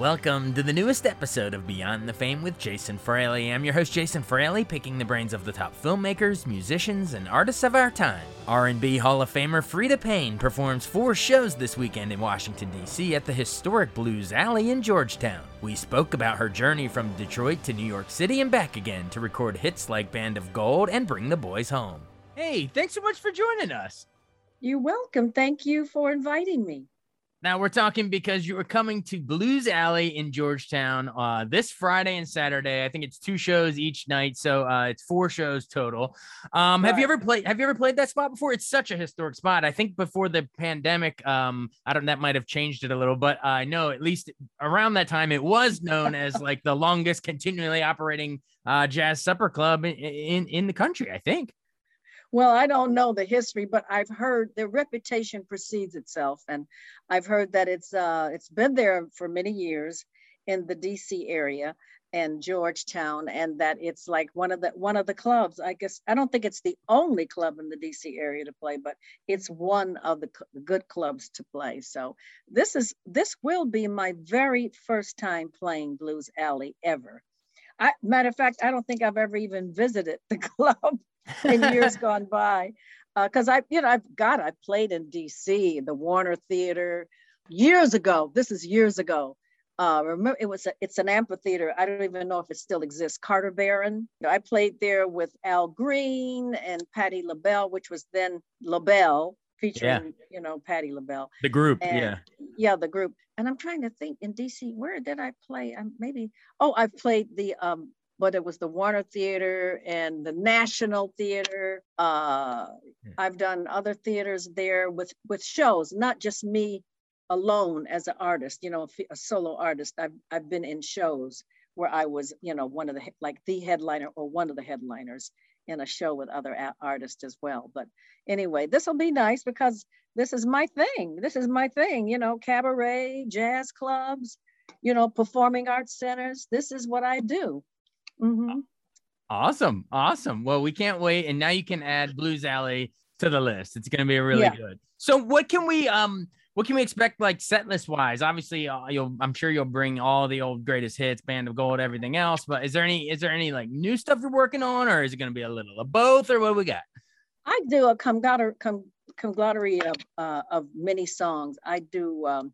Welcome to the newest episode of Beyond the Fame with Jason Fraley. I'm your host Jason Fraley, picking the brains of the top filmmakers, musicians, and artists of our time. R&B Hall of Famer Freda Payne performs four shows this weekend in Washington D.C. at the historic Blues Alley in Georgetown. We spoke about her journey from Detroit to New York City and back again to record hits like Band of Gold and Bring the Boys Home. Hey, thanks so much for joining us. You're welcome. Thank you for inviting me. Now we're talking because you are coming to Blues Alley in Georgetown uh, this Friday and Saturday. I think it's two shows each night, so uh, it's four shows total. Um, right. Have you ever played? Have you ever played that spot before? It's such a historic spot. I think before the pandemic, um, I don't. That might have changed it a little, but I know at least around that time it was known as like the longest continually operating uh, jazz supper club in, in in the country. I think. Well, I don't know the history, but I've heard the reputation precedes itself, and I've heard that it's uh, it's been there for many years in the D.C. area and Georgetown, and that it's like one of the one of the clubs. I guess I don't think it's the only club in the D.C. area to play, but it's one of the good clubs to play. So this is this will be my very first time playing Blues Alley ever. I, matter of fact, I don't think I've ever even visited the club in years gone by. Because uh, I, you know, I've got, I played in DC, the Warner Theater years ago. This is years ago. Uh, remember, it was a, it's an amphitheater. I don't even know if it still exists. Carter Barron. I played there with Al Green and Patti LaBelle, which was then LaBelle, featuring yeah. you know Patti LaBelle. The group, and, yeah, yeah, the group. And I'm trying to think in DC, where did I play? Um, maybe oh, I've played the um, but it was the Warner Theater and the National Theater. Uh, yeah. I've done other theaters there with with shows, not just me alone as an artist. You know, a solo artist. I've I've been in shows where I was, you know, one of the like the headliner or one of the headliners in a show with other artists as well. But anyway, this will be nice because this is my thing. This is my thing. You know, cabaret, jazz clubs, you know, performing arts centers. This is what I do. Mm-hmm. Awesome. Awesome. Well, we can't wait. And now you can add Blues Alley to the list. It's going to be really yeah. good. So what can we, um, what can we expect like set list wise? Obviously, uh, you'll I'm sure you'll bring all the old greatest hits, Band of Gold, everything else. But is there any is there any like new stuff you're working on, or is it going to be a little of both, or what we got? I do a conglomerate of uh, of many songs. I do um,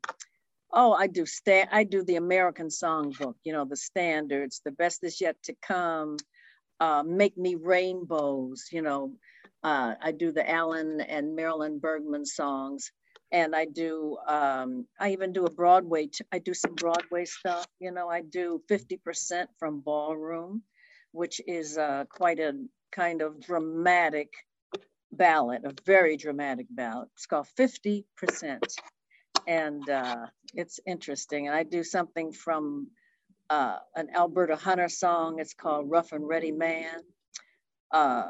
Oh, I do stand. I do the American Songbook. You know the standards. The best is yet to come. Uh, Make me rainbows. You know, uh, I do the Alan and Marilyn Bergman songs, and I do. Um, I even do a Broadway. I do some Broadway stuff. You know, I do fifty percent from ballroom, which is uh, quite a kind of dramatic ballad, a very dramatic ballad. It's called fifty percent and uh, it's interesting. And I do something from uh, an Alberta Hunter song. It's called Rough and Ready Man. Uh,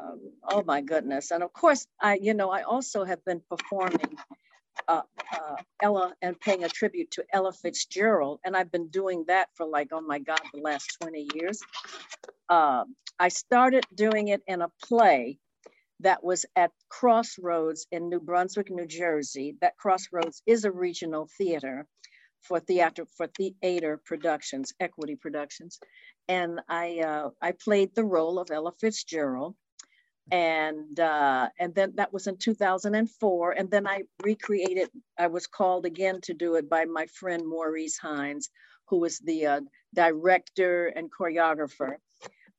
oh my goodness. And of course, I, you know, I also have been performing uh, uh, Ella and paying a tribute to Ella Fitzgerald. And I've been doing that for like, oh my God, the last 20 years. Uh, I started doing it in a play that was at Crossroads in New Brunswick, New Jersey. That Crossroads is a regional theater for theater for theater productions, equity productions, and I uh, I played the role of Ella Fitzgerald, and uh, and then that was in 2004, and then I recreated. I was called again to do it by my friend Maurice Hines, who was the uh, director and choreographer,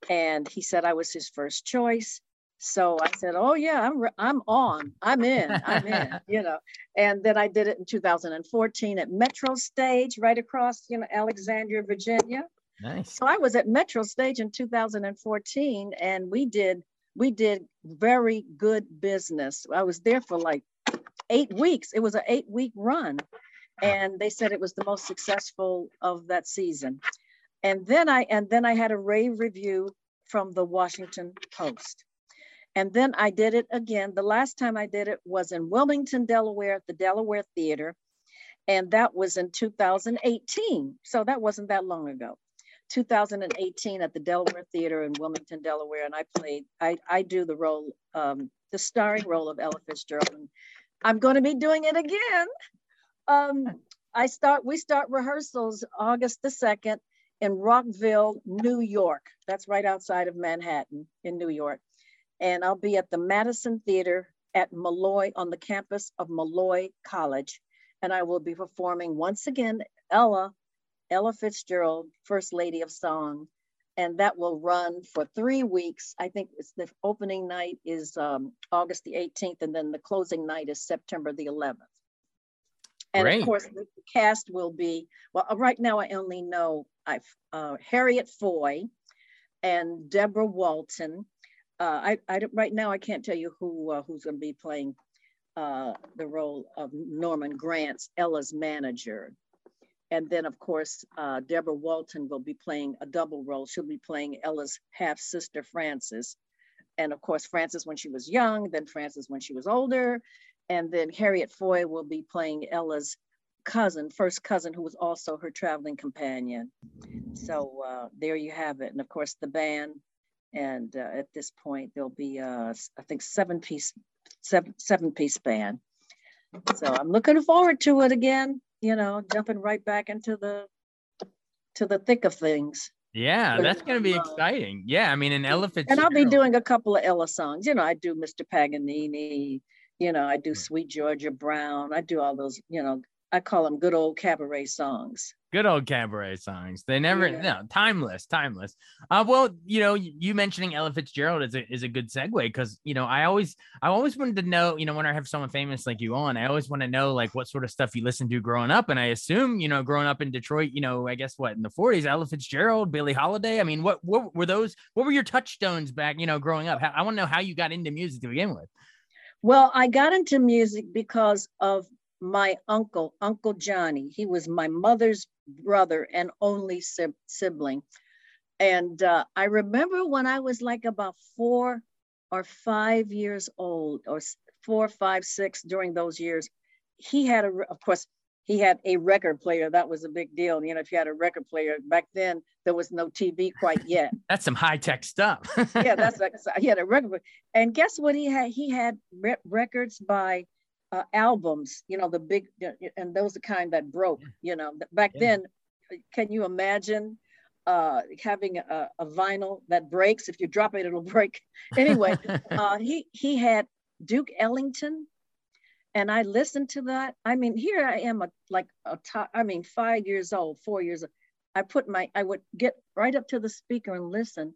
and he said I was his first choice So I said, "Oh yeah, I'm I'm on. I'm in. I'm in." you know. And then I did it in 2014 at Metro Stage, right across, you know, Alexandria, Virginia. Nice. So I was at Metro Stage in 2014, and we did we did very good business. I was there for like eight weeks. It was an eight week run, and they said it was the most successful of that season. And then I and then I had a rave review from the Washington Post. And then I did it again. The last time I did it was in Wilmington, Delaware at the Delaware Theater. And that was in 2018. So that wasn't that long ago. 2018 at the Delaware Theater in Wilmington, Delaware. And I played, I, I do the role, um, the starring role of Ella Fitzgerald. And I'm going to be doing it again. Um, I start, we start rehearsals August the 2nd in Rockville, New York. That's right outside of Manhattan in New York and I'll be at the Madison Theater at Molloy on the campus of Molloy College. And I will be performing once again Ella, Ella Fitzgerald, First Lady of Song. And that will run for three weeks. I think it's the opening night is um, August the 18th, and then the closing night is September the 11th. And Great. of course, the cast will be well. Right now, I only know I've uh, Harriet Foy and Deborah Walton uh, I, I right now I can't tell you who uh, who's going to be playing uh, the role of Norman Granz Ella's manager. And then, of course, uh, Deborah Walton will be playing a double role. She'll be playing Ella's half sister, Frances. And of course, Frances when she was young, then Frances when she was older. And then Harriet Foy will be playing Ella's cousin, first cousin, who was also her traveling companion. So uh, there you have it. And of course, the band and uh, at this point there'll be uh, I think seven piece seven seven piece band. So I'm looking forward to it again. You know, jumping right back into the to the thick of things. Yeah, that's going to be uh, exciting. Yeah, I mean, an elephant. And I'll be doing a couple of Ella songs. You know, I do Mr. Paganini. You know, I do Sweet Georgia Brown. I do all those. You know, I call them good old cabaret songs. Good old cabaret songs. They never, yeah. no, timeless, timeless. Uh, well, you know, you mentioning Ella Fitzgerald is a, is a good segue because, you know, I always, I always wanted to know, you know, when I have someone famous like you on, I always want to know like what sort of stuff you listened to growing up. And I assume, you know, growing up in Detroit, you know, I guess what in the 40s, Ella Fitzgerald, Billie Holiday. I mean, what, what were those, what were your touchstones back, you know, growing up? I want to know how you got into music to begin with. Well, I got into music because of my uncle, Uncle Johnny. He was my mother's brother and only sibling. And uh, I remember when I was like about four or five years old, or four, five, six during those years, he had a, of course, he had a record player. That was a big deal. You know, if you had a record player back then, there was no TV quite yet. that's some high tech stuff. yeah, that's like he had a record. And guess what? He had he had re- records by uh, albums, you know, the big, and those are kind that broke, you know, back yeah. then, can you imagine uh, having a, a, vinyl that breaks? If you drop it, it'll break. Anyway, uh, he, he had Duke Ellington and I listened to that. I mean, here I am, a, like a top, I mean, five years old, four years old. I put my, I would get right up to the speaker and listen,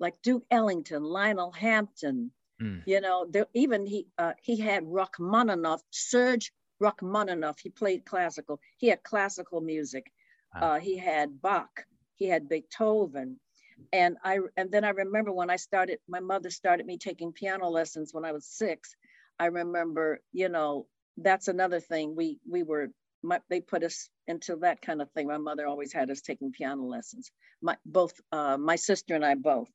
like Duke Ellington, Lionel Hampton, Mm. You know, there, even he uh, he had Rachmaninoff, Serge Rachmaninoff. He played classical. He had classical music. Uh, he had Bach. He had Beethoven. And I and then I remember when I started, my mother started me taking piano lessons when I was six. I remember, you know, that's another thing. We we were my, they put us into that kind of thing. My mother always had us taking piano lessons. My both uh, my sister and I both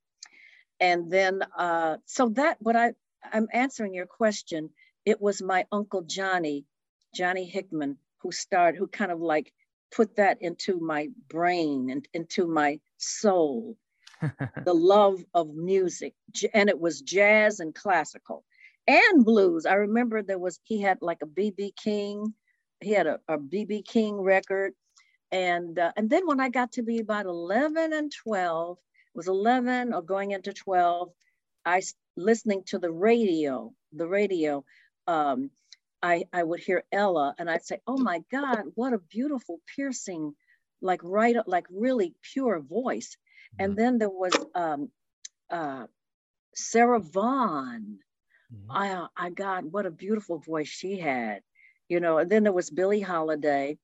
and then uh, so that what I I'm answering your question. It was my uncle Johnny, Johnny Hickman, who started, who kind of like put that into my brain and into my soul, the love of music, and it was jazz and classical and blues. I remember there was he had like a BB King, he had a, a BB King record, and uh, and then when I got to be about 11 and 12, was 11 or going into 12, I listening to the radio, the radio, um, I, I would hear Ella and I'd say, oh my God, what a beautiful, piercing, like right, like really pure voice. And mm-hmm. then there was um, uh, Sarah Vaughan. Mm-hmm. I, I God, what a beautiful voice she had, you know. And then there was Billie Holiday,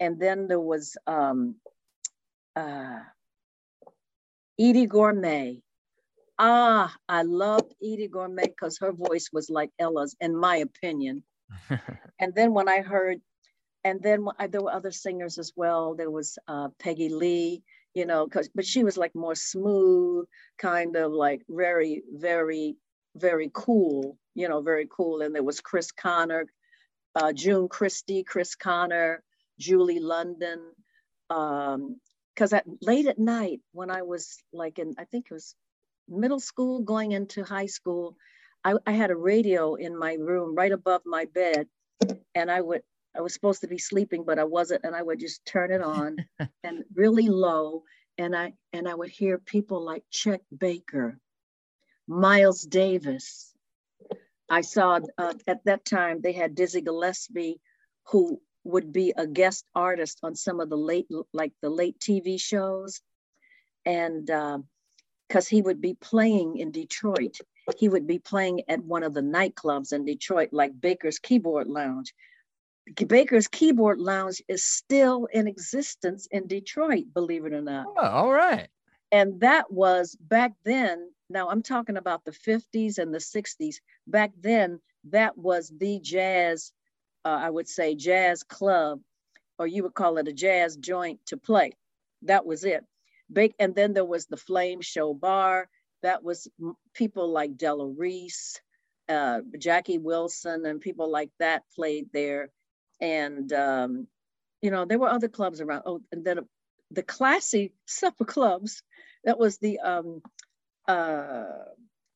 and then there was um, uh, Eydie Gormé. Ah, I loved Eydie Gormé because her voice was like Ella's, in my opinion. and then when I heard, and then I, there were other singers as well. There was uh, Peggy Lee, you know, because but she was like more smooth, kind of like very, very, very cool, you know, very cool. And there was Chris Connor, uh, June Christy, Chris Connor, Julie London. Um, because at late at night when I was like in, I think it was middle school going into high school, I, I had a radio in my room right above my bed, and I would I was supposed to be sleeping, but I wasn't, and I would just turn it on and really low, and I and I would hear people like Chet Baker, Miles Davis. I saw uh, at that time they had Dizzy Gillespie, who would be a guest artist on some of the late like the late TV shows, and because uh, he would be playing in Detroit, he would be playing at one of the nightclubs in Detroit, like Baker's Keyboard Lounge. Baker's Keyboard Lounge is still in existence in Detroit, believe it or not. Oh, all right. And that was back then. Now I'm talking about the 50s and the 60s. Back then, that was the jazz, uh, I would say, jazz club, or you would call it a jazz joint to play. That was it. And then there was the Flame Show Bar. That was people like Della Reese, uh, Jackie Wilson, and people like that played there and um, you know there were other clubs around. Oh, and then the classy supper clubs. That was the um, uh,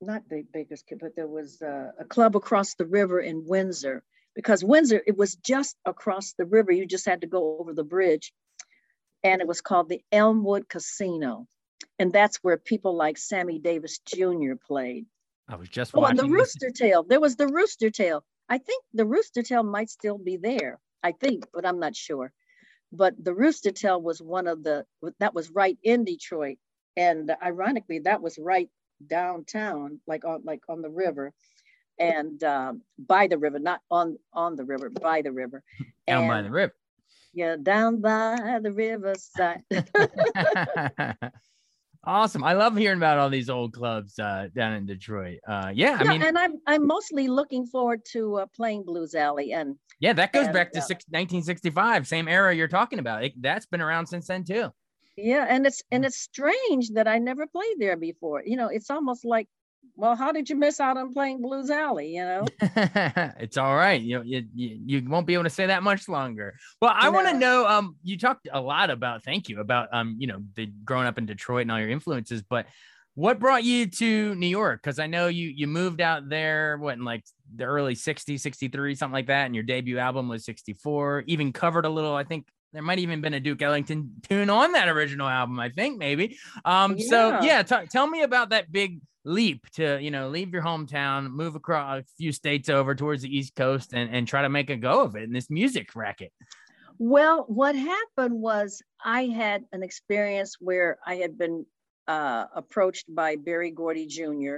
not the Baker's Kid, but there was uh, a club across the river in Windsor because Windsor it was just across the river. You just had to go over the bridge, and it was called the Elmwood Casino, and that's where people like Sammy Davis Jr. played. I was just oh, watching. Oh, the Rooster Tail. There was the Rooster Tail. I think the Rooster Tail might still be there. I think, but I'm not sure. But the Rooster Tail was one of the that was right in Detroit, and ironically, that was right downtown, like on like on the river, and um, by the river, not on on the river, by the river. Down and, by the river. Yeah, down by the riverside. Awesome. I love hearing about all these old clubs uh, down in Detroit. Uh, yeah, I mean, and I'm I'm mostly looking forward to uh, playing Blues Alley, and yeah, that goes and, back to six, 1965, same era you're talking about. It, that's been around since then too. Yeah, and it's and it's strange that I never played there before. You know, it's almost like well, how did you miss out on playing Blues Alley? You know, it's all right. You, you you you won't be able to say that much longer. Well, I no. want to know. Um, you talked a lot about. Thank you about um, you know, the growing up in Detroit and all your influences, but what brought you to New York? Because I know you you moved out there what in like the early 60s, 63, something like that, and your debut album was 64. Even covered a little, I think there might even been a Duke Ellington tune on that original album, I think maybe. Um, yeah. so yeah, t- tell me about that big leap to you know leave your hometown move across a few states over towards the east coast and, and try to make a go of it in this music racket well what happened was i had an experience where i had been uh, approached by Berry Gordy jr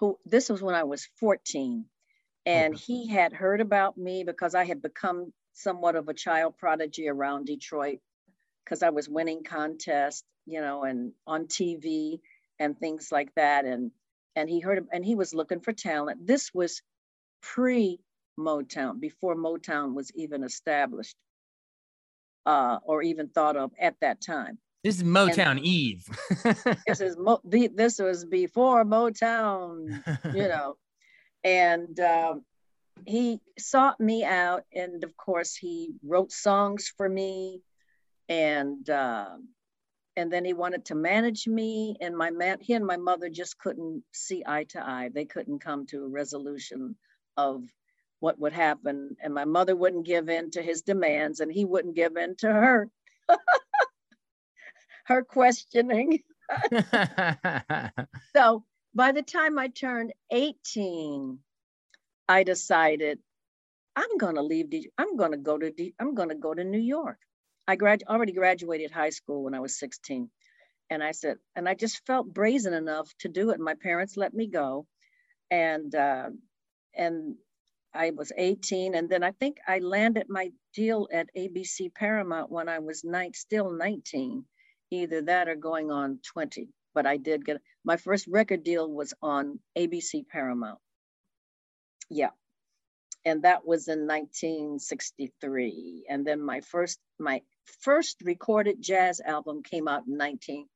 who this was when i was 14 and he had heard about me because i had become somewhat of a child prodigy around detroit because i was winning contests you know and on tv and things like that. And and he heard him, and he was looking for talent. This was pre Motown, before Motown was even established uh, or even thought of at that time. This is Motown and Eve. this is Mo- this was before Motown, you know, and um, he sought me out, and of course he wrote songs for me, and um, and then he wanted to manage me and my man he and my mother just couldn't see eye to eye. They couldn't come to a resolution of what would happen and my mother wouldn't give in to his demands and he wouldn't give in to her her questioning. So by the time i turned 18 i decided i'm going to leave i'm going to go to i'm going to go to new york I grad already graduated high school when I was 16. And I said, and I just felt brazen enough to do it. My parents let me go. And, uh, and I was 18. And then I think I landed my deal at ABC Paramount when I was nine, still 19, either that or going on 20. But I did get my first record deal was on ABC Paramount. Yeah. And that was in 1963. And then my first, my first recorded jazz album came out in 19,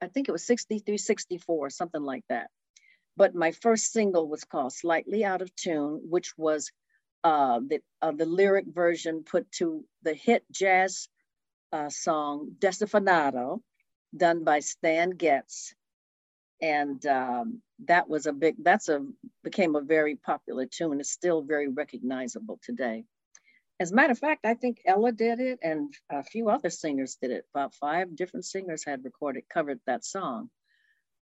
I think it was 63, 64, something like that. But my first single was called Slightly Out of Tune, which was uh, the, uh, the lyric version put to the hit jazz uh, song Desafinado, done by Stan Getz. And um, that was a big, that's a, became a very popular tune. It's still very recognizable today. As a matter of fact, I think Ella did it and a few other singers did it. About five different singers had recorded, covered that song.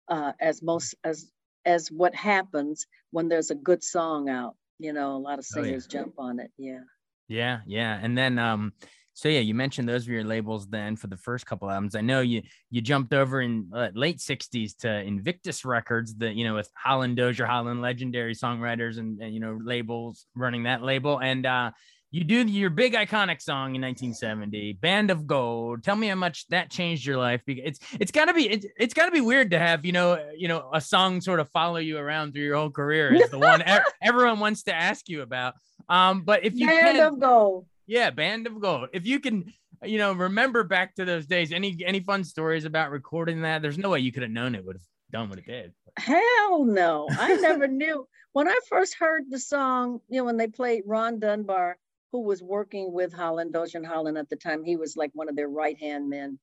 Uh, as most, as, as what happens when there's a good song out, you know, a lot of singers oh, yeah. jump on it. Yeah. Yeah. Yeah. And then, um, so yeah, you mentioned those were your labels then for the first couple albums. I know you you jumped over in uh, late '60s to Invictus Records, that you know with Holland Dozier, Holland legendary songwriters and, and, you know labels running that label, and uh, you do your big iconic song in 1970 band of gold. Tell me how much that changed your life. Because it's it's got to be it's, it's got to be weird to have you know you know a song sort of follow you around through your whole career is the one everyone wants to ask you about. Um but if you band can, of gold yeah band of gold if you can you know remember back to those days any any fun stories about recording that there's no way you could have known it would have done what it did hell no i never knew when i first heard the song you know when they played ron dunbar who was working with Holland, Dozier Holland at the time. He was like one of their right hand men.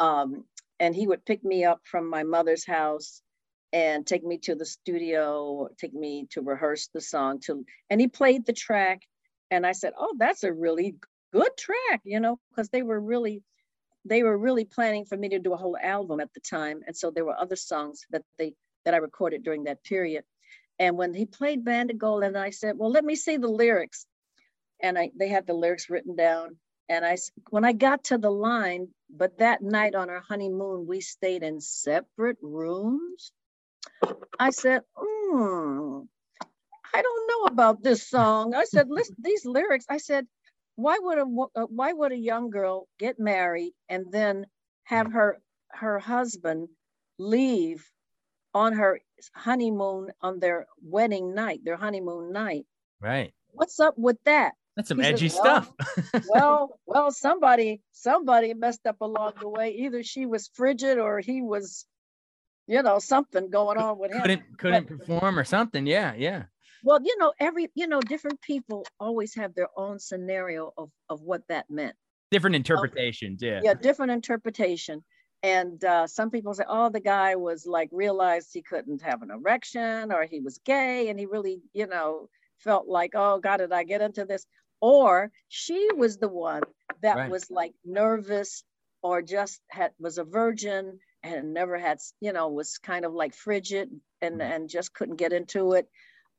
Um, and he would pick me up from my mother's house and take me to the studio, take me to rehearse the song. To and he played the track, and I said, "Oh, that's a really good track," you know, because they were really they were really planning for me to do a whole album at the time, and so there were other songs that they that I recorded during that period. And when he played Band of Gold, and I said, "Well, let me see the lyrics." and I they had the lyrics written down. And I when I got to the line, but that night on our honeymoon we stayed in separate rooms. I said, hmm, I don't know about this song. I said, listen, these lyrics. I said, why would a uh, why would a young girl get married and then have her her husband leave on her honeymoon on their wedding night, their honeymoon night? Right. What's up with that? That's some he edgy said, well, stuff. well, well, somebody, somebody messed up along the way. Either she was frigid or he was, you know, something going on with him. Couldn't couldn't but, perform or something. Yeah, yeah. Well, you know, every you know, different people always have their own scenario of of what that meant. Different interpretations. yeah. Yeah, different interpretation. And uh, some people say, oh, the guy was like realized he couldn't have an erection or he was gay and he really, you know, felt like, oh God, did I get into this? or she was the one that right. was like nervous or just had was a virgin and never had you know was kind of like frigid and mm-hmm. and just couldn't get into it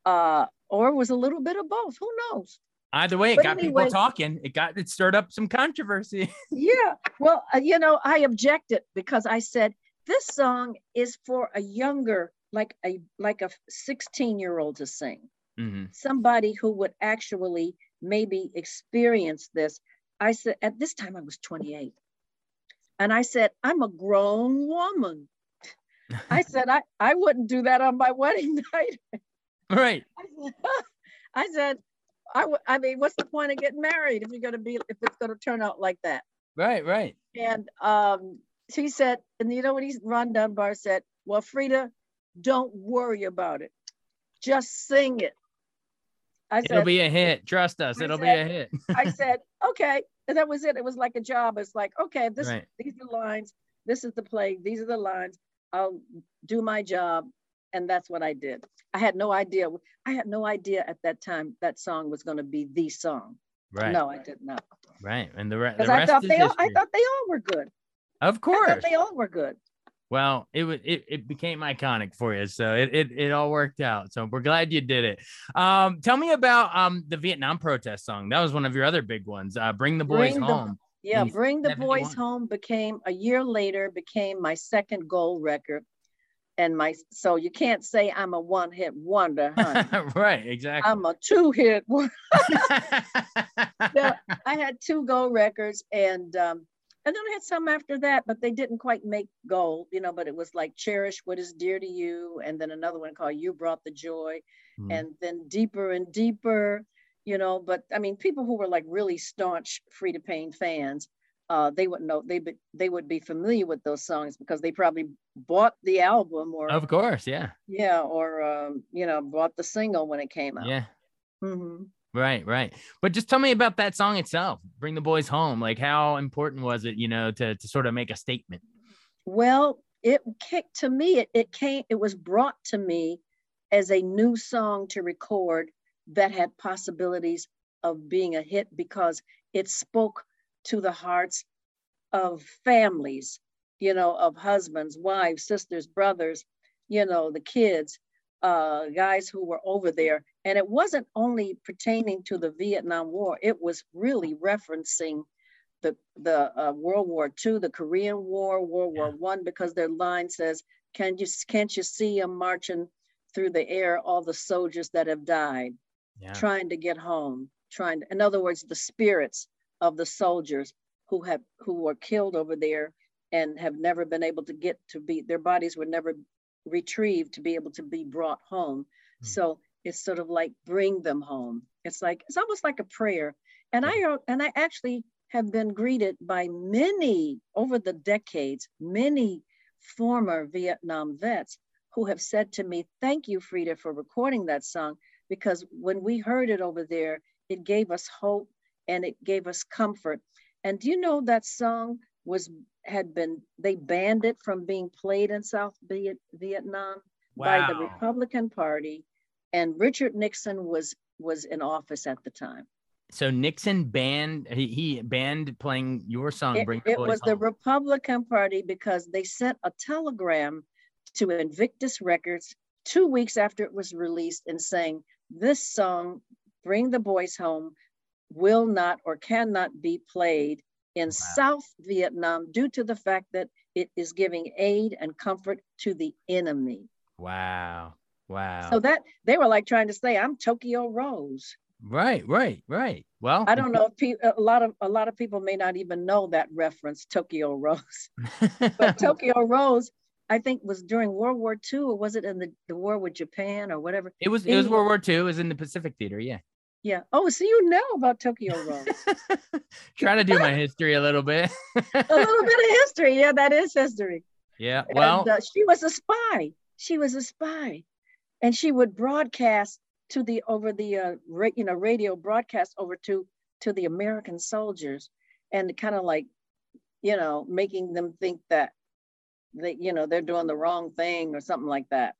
uh or was a little bit of both who knows either way it but got anyway, people talking it got it stirred up some controversy yeah well uh, you know i objected because i said this song is for a younger like a like a 16 year old to sing mm-hmm. somebody who would actually maybe experience this. I said, at this time I was 28. And I said, I'm a grown woman. I said, I, I wouldn't do that on my wedding night. Right. I said, I, w- I mean, what's the point of getting married if you're going to be, if it's going to turn out like that? Right, right. And um, she said, and you know what he's, Ron Dunbar said, well, Freda, don't worry about it. Just sing it. I said, it'll be a hit. Trust us, I it'll said, be a hit. I said, okay. And that was it. It was like a job. It's like, okay, this right. these are the lines, this is the play, these are the lines. I'll do my job. And that's what I did. I had no idea. I had no idea at that time that song was going to be the song. Right. No, I did not. Right. And the, re- the rest I thought they all, I thought they all were good. Of course. they all were good. Well, it was it, it became iconic for you, so it, it it all worked out. So we're glad you did it. Um, tell me about um the Vietnam protest song. That was one of your other big ones. Uh, Bring the Boys Bring Home. The, Yeah, Bring the 71. Boys Home became a year later became my second gold record. And my so you can't say I'm a one-hit wonder, honey. right, exactly. I'm a two-hit wonder. No, I had two gold records and um and then I had some after that, but they didn't quite make gold, you know, but it was like Cherish What Is Dear to You, and then another one called You Brought the Joy, Mhm. and then Deeper and Deeper, you know, but I mean, people who were like really staunch Freda Payne fans, uh, they wouldn't know they be, they would be familiar with those songs because they probably bought the album or of course, yeah, yeah, or um, you know, bought the single when it came out. yeah. mm-hmm. Right, right. But just tell me about that song itself. Bring the boys home. Like, how important was it, you know, to to sort of make a statement? Well, it kicked to me, it, it came, it was brought to me as a new song to record that had possibilities of being a hit because it spoke to the hearts of families, you know, of husbands, wives, sisters, brothers, you know, the kids, uh, guys who were over there. And it wasn't only pertaining to the Vietnam War, it was really referencing the the uh, World War II, the Korean War, World War One, because their line says, "Can you can't you see them marching through the air, all the soldiers that have died, Yeah. trying to get home, trying." To, in other words, the spirits of the soldiers who have who were killed over there and have never been able to get to be their bodies were never retrieved to be able to be brought home. Hmm. So it's sort of like bring them home. It's like it's almost like a prayer. And I and I actually have been greeted by many over the decades, many former Vietnam vets who have said to me, Thank you, Freda, for recording that song. Because when we heard it over there, it gave us hope and it gave us comfort. And do you know that song was had been they banned it from being played in South Viet, Vietnam by the Republican Party, and Richard Nixon was was in office at the time. So Nixon banned he, he banned playing your song. It, Bring it boys was the. Republican Party because they sent a telegram to Invictus Records two weeks after it was released and saying this song, Bring the Boys Home, will not or cannot be played in South Vietnam due to the fact that it is giving aid and comfort to the enemy. wow. Wow. So that they were like trying to say, I'm Tokyo Rose. right, right, right. Well, I don't know if pe- a lot of a lot of people may not even know that reference, Tokyo Rose. But Tokyo Rose, I think, was during World War II, or was it in the, the war with Japan or whatever? it was it was World War II. It was in the Pacific Theater. Yeah. Yeah. Oh, so you know about Tokyo Rose. Trying to do my history a little bit. a little bit of history. Yeah, that is history. yeah. Well, and, uh, she was a spy. She was a spy, and she would broadcast to the over the uh, ra- you know radio broadcast over to to the American soldiers, and kind of like you know making them think that they you know they're doing the wrong thing or something like that.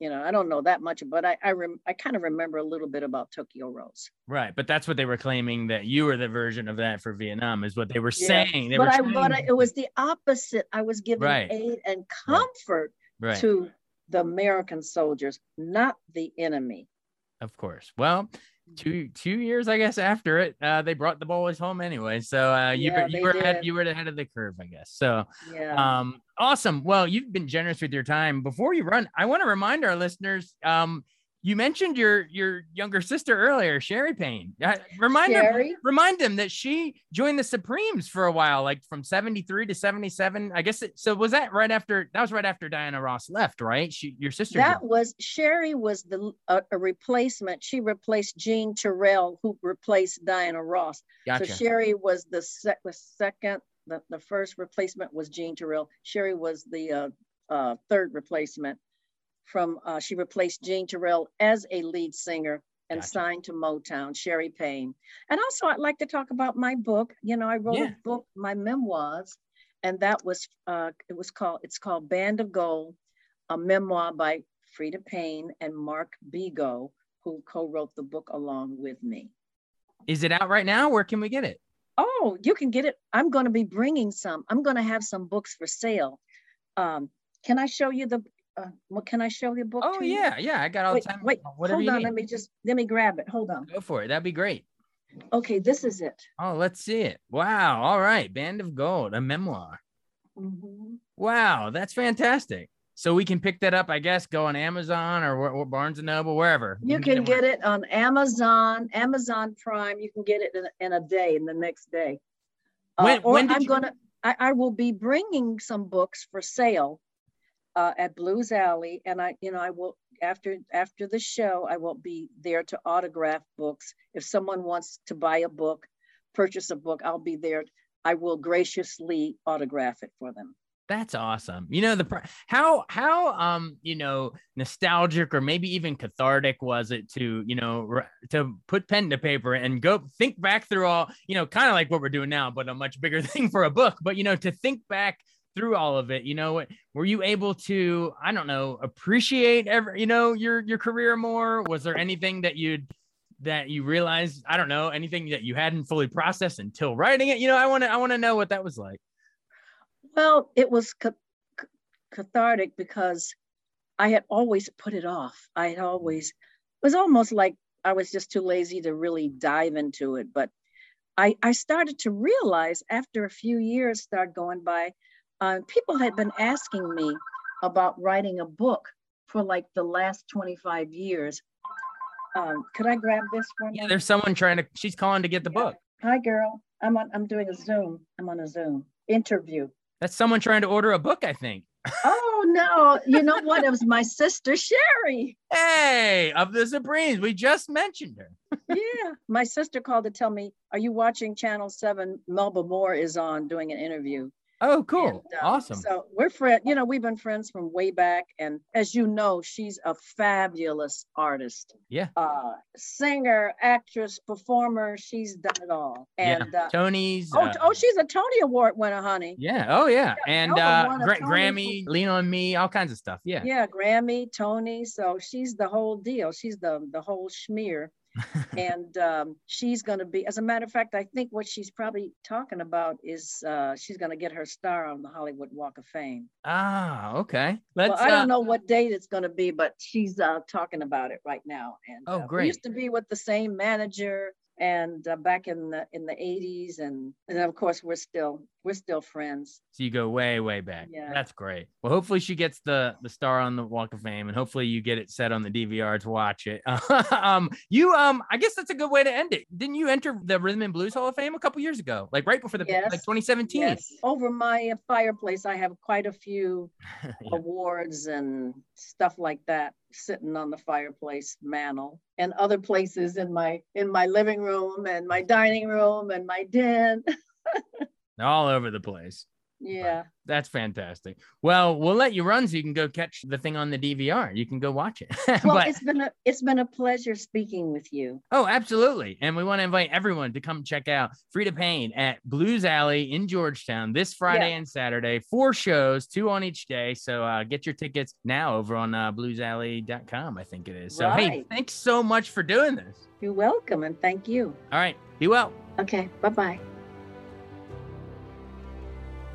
You know, I don't know that much, but I I, rem- I kind of remember a little bit about Tokyo Rose. right. But that's what they were claiming that you were the version of that for Vietnam is what they were Yeah, saying. They but were I trying- but I, it was the opposite. I was giving Right. aid and comfort right. to the American soldiers, not the enemy. Of course. Well, two two years, I guess, after it, uh, they brought the boys home anyway. So uh, you Yeah, were you were ahead, you were ahead of the curve, I guess. So Yeah. um, awesome. Well, you've been generous with your time. Before you run, I want to remind our listeners. Um, you mentioned your your younger sister earlier, Sherry Payne. Uh, remind her, Sherry? remind them that she joined the Supremes for a while, like from seventy three to seventy seven. I guess. It, so was that right after? That was right after Diana Ross left, right? She, your sister. That joined. was Sherry was the a, a replacement. She replaced Jean Terrell, who replaced Diana Ross. Gotcha. So Sherry was the, sec- the second. The, the first replacement was Jean Terrell. Sherry was the uh, uh, third replacement. From uh, she replaced Jean Terrell as a lead singer and Gotcha. signed to Motown. Sherry Payne. And also, I'd like to talk about my book. You know, I wrote Yeah. a book, my memoirs, and that was uh, it was called it's called Band of Gold, a memoir by Freda Payne and Mark Bego, who co-wrote the book along with me. Is it out right now? Where can we get it? Oh, you can get it. I'm going to be bringing some. I'm going to have some books for sale. Um, can I show you the? Uh, what can I show you book? Oh to you? yeah, yeah. I got all Wait, the time. wait. Whatever hold on. need. Let me just let me grab it. Hold on. Go for it. That'd be great. Okay, this is it. Oh, let's see it. Wow. All right. Band of Gold, a memoir. Mm-hmm. Wow, that's fantastic. So we can pick that up, I guess, go on Amazon or, or Barnes and Noble, wherever. You, can, get, it on Amazon, Amazon Prime. You can get it in, in a day, in the next day. Uh, when, or when I'm you... gonna, I, I, will be bringing some books for sale uh, at Blues Alley, and I, you know, I will after after the show, I will be there to autograph books. If someone wants to buy a book, purchase a book, I'll be there. I will graciously autograph it for them. That's awesome. You know the how how um you know nostalgic or maybe even cathartic was it to you know to put pen to paper and go think back through all you know kind of like what we're doing now but a much bigger thing for a book. But you know to think back through all of it you know were you able to I don't know appreciate ever you know your your career more? Was there anything that you'd that you realized I don't know anything that you hadn't fully processed until writing it? You know I want to I want to know what that was like well, it was ca- cathartic because I had always put it off. I had always, it was almost like I was just too lazy to really dive into it. But I, I started to realize after a few years start going by, uh, people had been asking me about writing a book for like the last 25 years. Um, could I grab this one? Yeah, there's someone trying to, she's calling to get the yeah. book. Hi, girl. I'm on, I'm doing a Zoom. I'm on a Zoom interview. That's someone trying to order a book, I think. oh no! You know what? It was my sister Sherry. Hey, of the Supremes, we just mentioned her. yeah, my sister called to tell me, "Are you watching Channel Seven? Melba Moore is on doing an interview." Oh, cool. And, uh, awesome. So we're friends, you know, we've been friends from way back. And as you know, she's a fabulous artist. Yeah. Uh, singer, actress, performer. She's done it all. And yeah. Uh, Tony's. Oh, uh, oh, she's a Tony Award winner, honey. Yeah. Oh, yeah. yeah and uh, Gra- Grammy, Lean on Me, all kinds of stuff. Yeah. Yeah. Grammy, Tony. So she's the whole deal. She's the, the whole schmear. And um, she's going to be, as a matter of fact, I think what she's probably talking about is uh, she's going to get her star on the Hollywood Walk of Fame. Ah, okay. Let's, well, I don't uh, know what date it's going to be, but she's uh, talking about it right now. And oh, uh, great. We used to be with the same manager and uh, back in the in the 80s and and of course we're still we're still friends. So you go way way back. Yeah. That's great. Well hopefully she gets the the star on the walk of fame and hopefully you get it set on the dvr to watch it. Um you um i guess that's a good way to end it. Didn't you enter the rhythm and blues hall of fame a couple years ago? Like right before the yes. like 2017 yes. over my fireplace i have quite a few yeah. awards and stuff like that sitting on the fireplace mantle and other places in my in my living room and my dining room and my den. All over the place yeah. But that's fantastic. Well, we'll let you run so you can go catch the thing on the DVR. You can go watch it. well, but, it's been a it's been a pleasure speaking with you. Oh, absolutely. And we want to invite everyone to come check out Freda Payne at Blues Alley in Georgetown this Friday yeah. and Saturday. Four shows, two on each day. So uh, get your tickets now over on uh, bluesalley.com, I think it is. So right. hey, thanks so much for doing this. You're welcome and thank you. All right. Be well. Okay. Bye-bye.